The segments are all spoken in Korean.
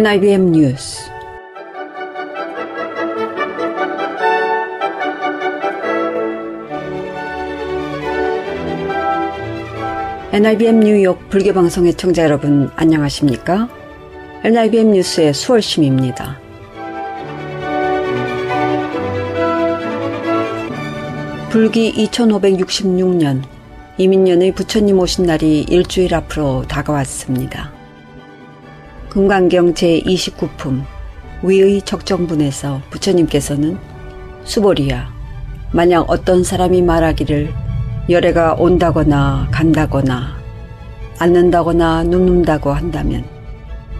NIBM 뉴스 NIBM 뉴욕 불교방송의 청자 여러분 안녕하십니까? NIBM 뉴스의 수월심입니다. 불기 2566년 이민년의 부처님 오신 날이 일주일 앞으로 다가왔습니다. 금강경 제29품 위의 적정분에서 부처님께서는 수보리야 만약 어떤 사람이 말하기를 열애가 온다거나 간다거나 앉는다거나 눕는다고 한다면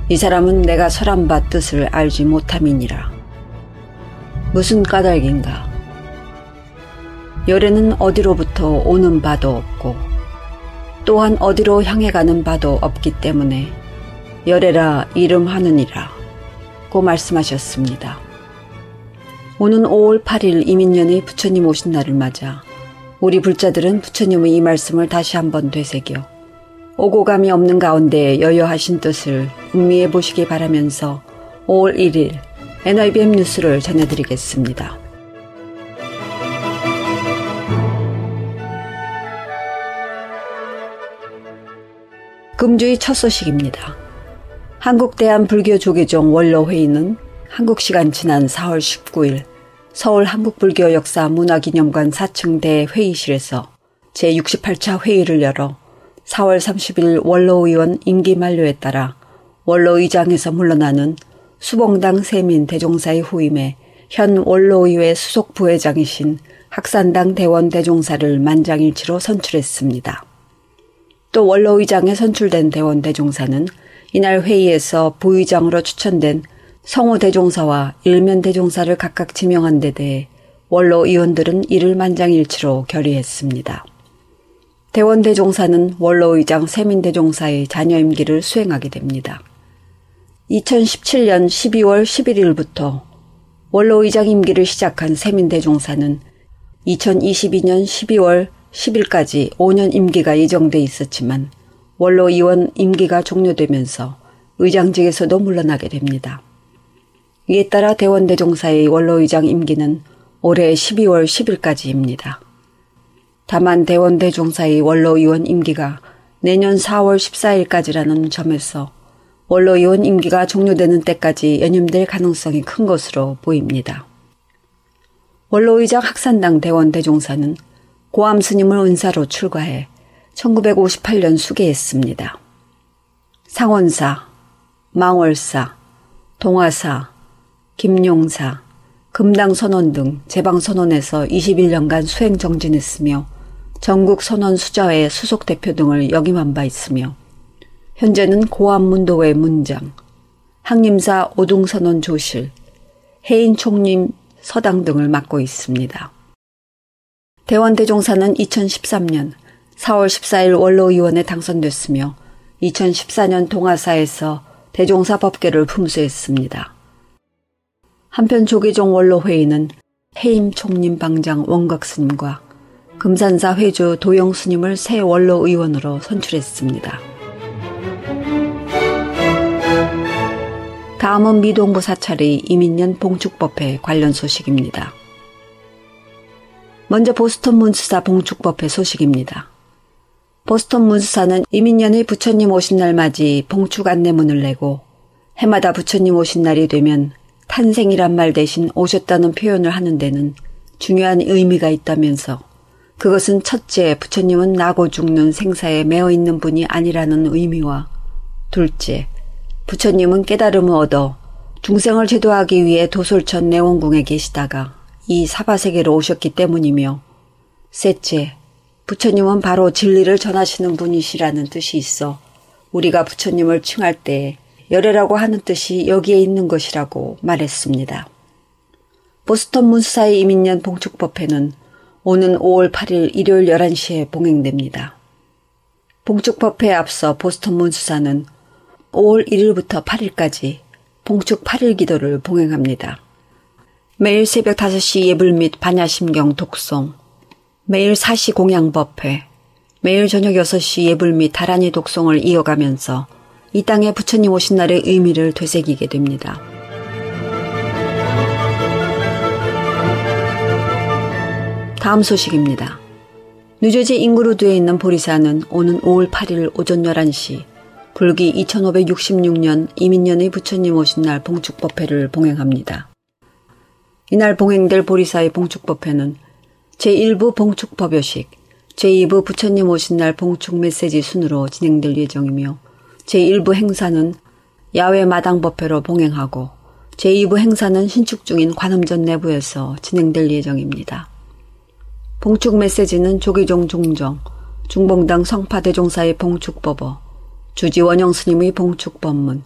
이 사람은 내가 설한 바 뜻을 알지 못함이니라. 무슨 까닭인가? 열애는 어디로부터 오는 바도 없고 또한 어디로 향해 가는 바도 없기 때문에 열애라 이름하느니라 고 말씀하셨습니다. 오는 5월 8일 이민년의 부처님 오신 날을 맞아 우리 불자들은 부처님의 이 말씀을 다시 한번 되새겨 오고감이 없는 가운데 여여하신 뜻을 음미해 보시기 바라면서 5월 1일 NIBM 뉴스를 전해드리겠습니다. 금주의 첫 소식입니다. 한국대한불교조계종 원로회의는 한국 시간 지난 4월 19일 서울 한국불교역사문화기념관 4층대 회의실에서 제68차 회의를 열어 4월 30일 원로의원 임기 만료에 따라 원로의장에서 물러나는 수봉당 세민 대종사의 후임에 현 원로의회 수석 부회장이신 학산당 대원 대종사를 만장일치로 선출했습니다. 또 원로의장에 선출된 대원 대종사는 이날 회의에서 부의장으로 추천된 성우 대종사와 일면 대종사를 각각 지명한 데 대해 원로 의원들은 이를 만장일치로 결의했습니다. 대원 대종사는 원로 의장 세민 대종사의 자녀 임기를 수행하게 됩니다. 2017년 12월 11일부터 원로 의장 임기를 시작한 세민 대종사는 2022년 12월 10일까지 5년 임기가 예정돼 있었지만 원로 의원 임기가 종료되면서 의장직에서도 물러나게 됩니다. 이에 따라 대원대종사의 원로의장 임기는 올해 12월 10일까지입니다. 다만 대원대종사의 원로의원 임기가 내년 4월 14일까지라는 점에서 원로의원 임기가 종료되는 때까지 연임될 가능성이 큰 것으로 보입니다. 원로의장 학산당 대원대종사는 고암 스님을 은사로 출가해 1958년 수계했습니다. 상원사, 망월사, 동화사, 김용사, 금당선원 등 제방선원에서 21년간 수행 정진했으며 전국 선원 수자회 수석 대표 등을 역임한 바 있으며 현재는 고암문도회 문장, 항림사 오둥선원 조실, 해인 총림 서당 등을 맡고 있습니다. 대원대종사는 2013년 4월 14일 원로의원에 당선됐으며 2014년 동아사에서 대종사 법계를 품수했습니다. 한편 조계종 원로회의는 해임 총림 방장 원각스님과 금산사 회주 도영스님을 새 원로 의원으로 선출했습니다. 다음은 미동부 사찰의 이민년 봉축법회 관련 소식입니다. 먼저 보스턴 문수사 봉축법회 소식입니다. 보스턴 문수사는 이민년의 부처님 오신 날 맞이 봉축 안내문을 내고 해마다 부처님 오신 날이 되면 탄생이란 말 대신 오셨다는 표현을 하는 데는 중요한 의미가 있다면서 그것은 첫째 부처님은 나고 죽는 생사에 매어 있는 분이 아니라는 의미와 둘째 부처님은 깨달음을 얻어 중생을 제도하기 위해 도솔천 내원궁에 계시다가 이 사바세계로 오셨기 때문이며 셋째 부처님은 바로 진리를 전하시는 분이시라는 뜻이 있어 우리가 부처님을 칭할 때 열애라고 하는 뜻이 여기에 있는 것이라고 말했습니다. 보스턴 문수사의 이민년 봉축법회는 오는 5월 8일 일요일 11시에 봉행됩니다. 봉축법회에 앞서 보스턴 문수사는 5월 1일부터 8일까지 봉축 8일 기도를 봉행합니다. 매일 새벽 5시 예불 및 반야심경 독송, 매일 사시 공양법회, 매일 저녁 6시 예불 및 다란이 독송을 이어가면서 이 땅에 부처님 오신 날의 의미를 되새기게 됩니다. 다음 소식입니다. 뉴저지 잉그루드에 있는 보리사는 오는 5월 8일 오전 11시 불기 2566년 이민년의 부처님 오신 날 봉축법회를 봉행합니다. 이날 봉행될 보리사의 봉축법회는 제1부 봉축법 요식, 제2부 부처님 오신 날 봉축 메시지 순으로 진행될 예정이며 제1부 행사는 야외 마당 법회로 봉행하고 제2부 행사는 신축 중인 관음전 내부에서 진행될 예정입니다. 봉축 메시지는 조기종 종정, 중봉당 성파대종사의 봉축법어, 주지 원영 스님의 봉축법문,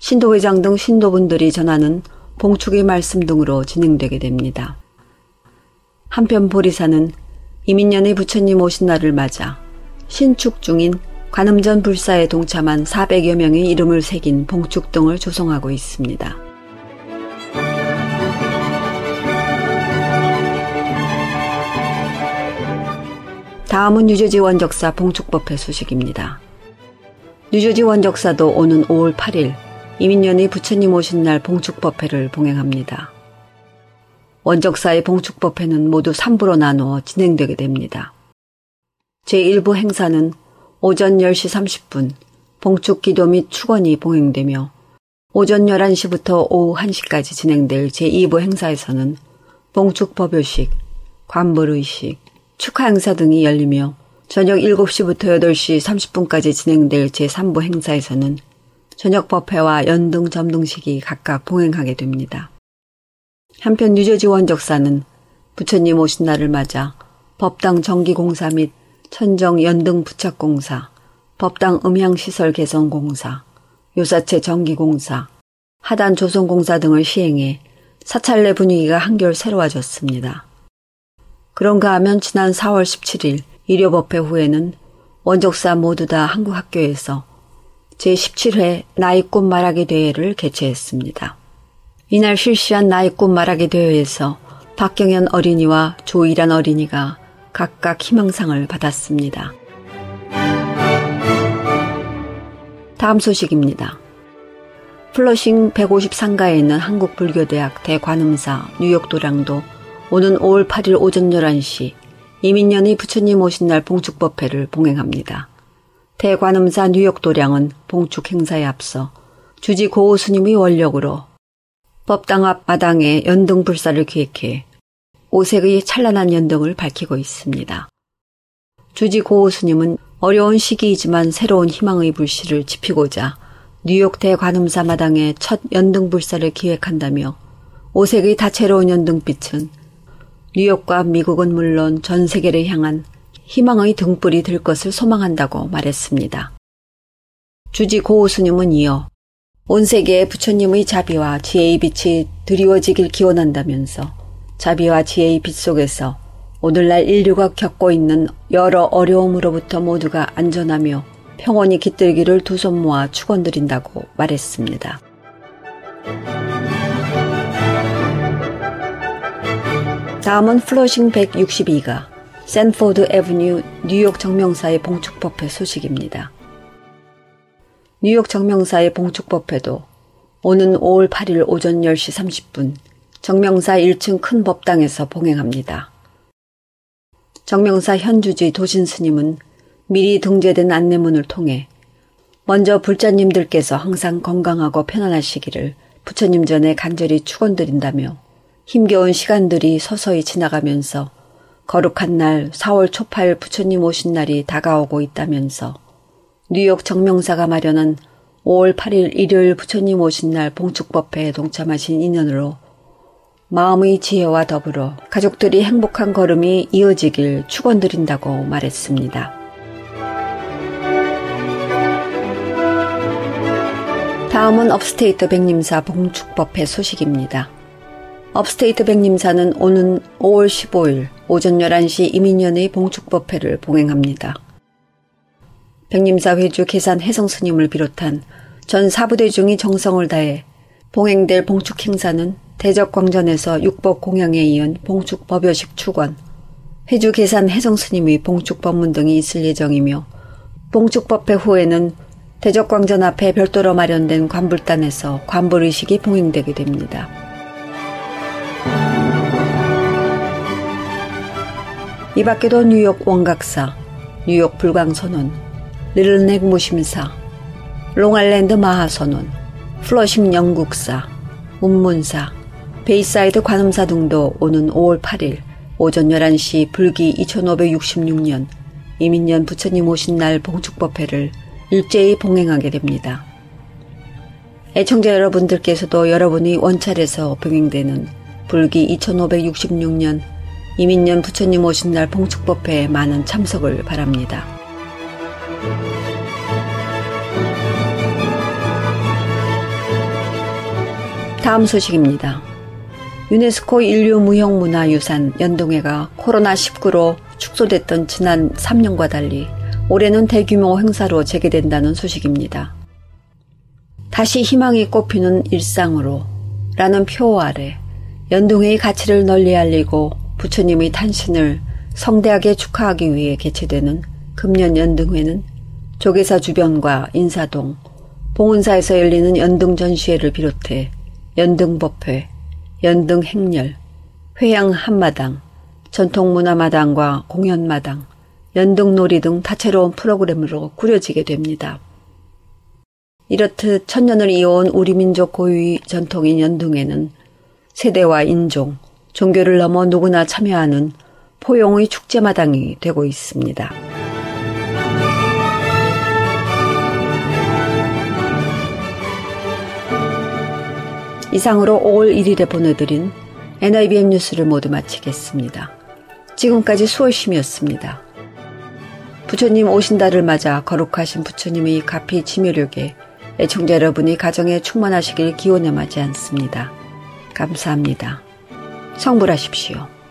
신도회장 등 신도분들이 전하는 봉축의 말씀 등으로 진행되게 됩니다. 한편 보리사는 이민년의 부처님 오신 날을 맞아 신축 중인 관음전 불사에 동참한 400여 명의 이름을 새긴 봉축등을 조성하고 있습니다. 다음은 뉴저지 원적사 봉축법회 소식입니다. 뉴저지 원적사도 오는 5월 8일 이민년의 부처님 오신 날 봉축법회를 봉행합니다. 원적사의 봉축법회는 모두 3부로 나누어 진행되게 됩니다. 제1부 행사는 오전 10시 30분 봉축 기도 및 축원이 봉행되며 오전 11시부터 오후 1시까지 진행될 제2부 행사에서는 봉축 법요식, 관불의식, 축하 행사 등이 열리며 저녁 7시부터 8시 30분까지 진행될 제3부 행사에서는 저녁 법회와 연등 점등식이 각각 봉행하게 됩니다. 한편 뉴저지 원적사는 부처님 오신 날을 맞아 법당 정기공사 및 천정 연등 부착공사, 법당 음향시설 개선공사, 요사체 정기공사, 하단 조선공사 등을 시행해 사찰내 분위기가 한결 새로워졌습니다. 그런가 하면 지난 4월 17일 일요법회 후에는 원적사 모두 다 한국학교에서 제17회 나이 꽃 말하기 대회를 개최했습니다. 이날 실시한 나이꽃 말하기 대회에서 박경현 어린이와 조일한 어린이가 각각 희망상을 받았습니다. 다음 소식입니다. 플러싱 153가에 있는 한국불교대학 대관음사 뉴욕도량도 오는 5월 8일 오전 11시 이민년의 부처님 오신 날 봉축법회를 봉행합니다. 대관음사 뉴욕도량은 봉축 행사에 앞서 주지 고호 스님의 원력으로 법당 앞 마당에 연등 불사를 기획해 오색의 찬란한 연등을 밝히고 있습니다. 주지 고호 스님은 어려운 시기이지만 새로운 희망의 불씨를 지피고자 뉴욕 대관음사 마당에 첫 연등 불사를 기획한다며 오색의 다채로운 연등빛은 뉴욕과 미국은 물론 전 세계를 향한 희망의 등불이 될 것을 소망한다고 말했습니다. 주지 고호 스님은 이어 온 세계에 부처님의 자비와 지혜의 빛이 드리워지길 기원한다면서 자비와 지혜의 빛 속에서 오늘날 인류가 겪고 있는 여러 어려움으로부터 모두가 안전하며 평온히 깃들기를 두 손 모아 축원드린다고 말했습니다. 다음은 플러싱 162가 샌포드 애비뉴 뉴욕 정명사의 봉축법회 소식입니다. 뉴욕 정명사의 봉축법회도 오는 5월 8일 오전 10시 30분 정명사 1층 큰 법당에서 봉행합니다. 정명사 현주지 도신 스님은 미리 등재된 안내문을 통해 먼저 불자님들께서 항상 건강하고 편안하시기를 부처님 전에 간절히 축원드린다며 힘겨운 시간들이 서서히 지나가면서 거룩한 날 4월 초팔 부처님 오신 날이 다가오고 있다면서 뉴욕 정명사가 마련한 5월 8일 일요일 부처님 오신 날 봉축법회에 동참하신 인연으로 마음의 지혜와 더불어 가족들이 행복한 걸음이 이어지길 축원드린다고 말했습니다. 다음은 Upstate 백림사 봉축법회 소식입니다. Upstate 백림사는 오는 5월 15일 오전 11시 임인년의 봉축법회를 봉행합니다. 백림사 회주 계산 해성 스님을 비롯한 전 사부대 중이 정성을 다해 봉행될 봉축 행사는 대적광전에서 육법 공양에 이은 봉축 법여식 축원, 회주 계산 해성 스님의 봉축 법문 등이 있을 예정이며 봉축 법회 후에는 대적광전 앞에 별도로 마련된 관불단에서 관불의식이 봉행되게 됩니다. 이 밖에도 뉴욕 원각사, 뉴욕 불광선원, 리틀넥 무심사, 롱아일랜드 마하선원, 플러싱 연국사, 문문사, 베이사이드 관음사 등도 오는 5월 8일 오전 11시 불기 2566년 임인년 부처님 오신 날 봉축법회를 일제히 봉행하게 됩니다. 애청자 여러분들께서도 여러분의 원찰에서 봉행되는 불기 2566년 이민년 부처님 오신 날 봉축법회에 많은 참석을 바랍니다. 다음 소식입니다. 유네스코 인류 무형문화유산 연동회가 코로나19로 축소됐던 지난 3년과 달리 올해는 대규모 행사로 재개된다는 소식입니다. 다시 희망이 꽃피는 일상으로 라는 표 아래 연동회의 가치를 널리 알리고 부처님의 탄신을 성대하게 축하하기 위해 개최되는 금년 연등회는 조계사 주변과 인사동, 봉은사에서 열리는 연등 전시회를 비롯해 연등법회, 연등행렬, 회양 한마당, 전통문화마당과 공연마당, 연등놀이 등 다채로운 프로그램으로 꾸려지게 됩니다. 이렇듯 천년을 이어온 우리 민족 고유의 전통인 연등에는 세대와 인종, 종교를 넘어 누구나 참여하는 포용의 축제마당이 되고 있습니다. 이상으로 5월 1일에 보내드린 NIBM 뉴스를 모두 마치겠습니다. 지금까지 수월심이었습니다. 부처님 오신다를 맞아 거룩하신 부처님의 가피 지묘력에 애청자 여러분이 가정에 충만하시길 기원해 마지 않습니다. 감사합니다. 성불하십시오.